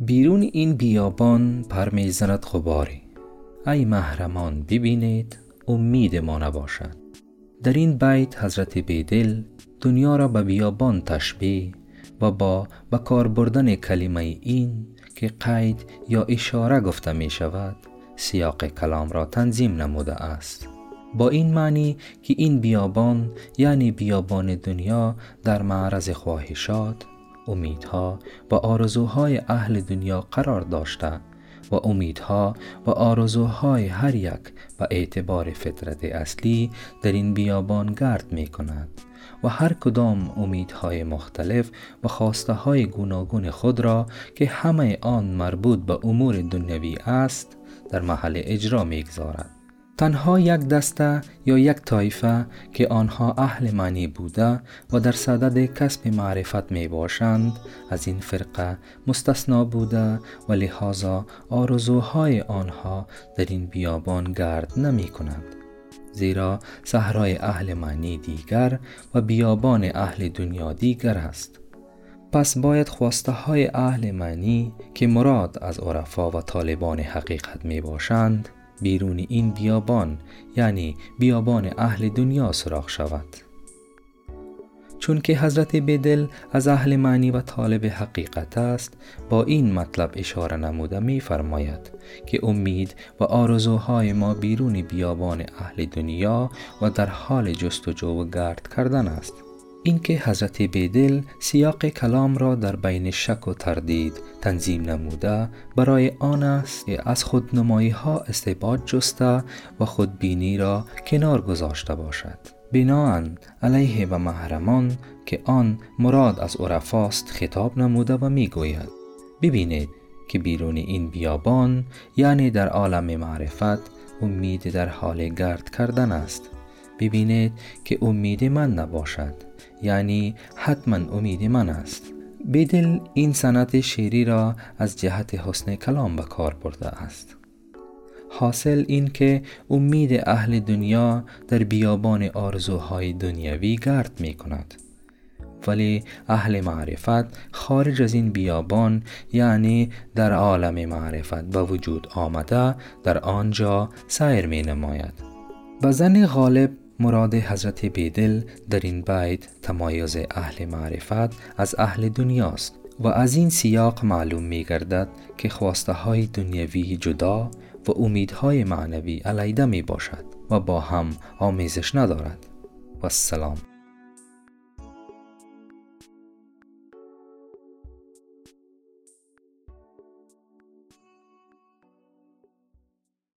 بیرون این بیابان پر می‌زند غباری. ای محرمان ببینید امید ما نباشد. در این بیت حضرت بیدل دنیا را به بیابان تشبیه و با به کار بردن کلمه این که قید یا اشاره گفته می شود سیاق کلام را تنظیم نموده است. با این معنی که این بیابان یعنی بیابان دنیا در معرض خواهشات امیدها و آرزوهای اهل دنیا قرار داشته و امیدها و آرزوهای هر یک به اعتبار فطرت اصلی در این بیابان گرد می کند و هر کدام امیدهای مختلف و خواسته های گوناگون خود را که همه آن مربوط به امور دنیوی است در محل اجرا می‌گذارد. تنها یک دسته یا یک طایفه که آنها اهل معنی بوده و در صدد کسب معرفت می باشند از این فرقه مستثنا بوده و لحاظا آرزوهای آنها در این بیابان گرد نمی کنند. زیرا صحرای اهل معنی دیگر و بیابان اهل دنیا دیگر است. پس باید خواسته های اهل معنی که مراد از عرفا و طالبان حقیقت می باشند بیرون این بیابان یعنی بیابان اهل دنیا سراغ شود. چون که حضرت بدل از اهل معنی و طالب حقیقت است با این مطلب اشاره نموده می فرماید که امید و آرزوهای ما بیرون بیابان اهل دنیا و در حال جستجو و گرد کردن است. اینکه حضرت بیدل سیاق کلام را در بین شک و تردید تنظیم نموده برای آن است که از خودنمایی ها استباد جسته و خودبینی را کنار گذاشته باشد. بناهن علیه و محرمان که آن مراد از عرفاست خطاب نموده و می‌گوید ببینید که بیرون این بیابان یعنی در عالم معرفت امید در حال گرد کردن است. ببینید که امید من نباشد. یعنی حتما امید من است. بدل این سنت شعری را از جهت حسن کلام به کار برده است. حاصل این که امید اهل دنیا در بیابان آرزوهای دنیوی گرد می کند. ولی اهل معرفت خارج از این بیابان یعنی در عالم معرفت به وجود آمده در آنجا سیر می نماید. و زن غالب مراد حضرت بیدل در این بیت تمایز اهل معرفت از اهل دنیاست و از این سیاق معلوم می گردد که خواسته های دنیوی جدا و امیدهای معنوی علیده می باشد و با هم آمیزش ندارد. و السلام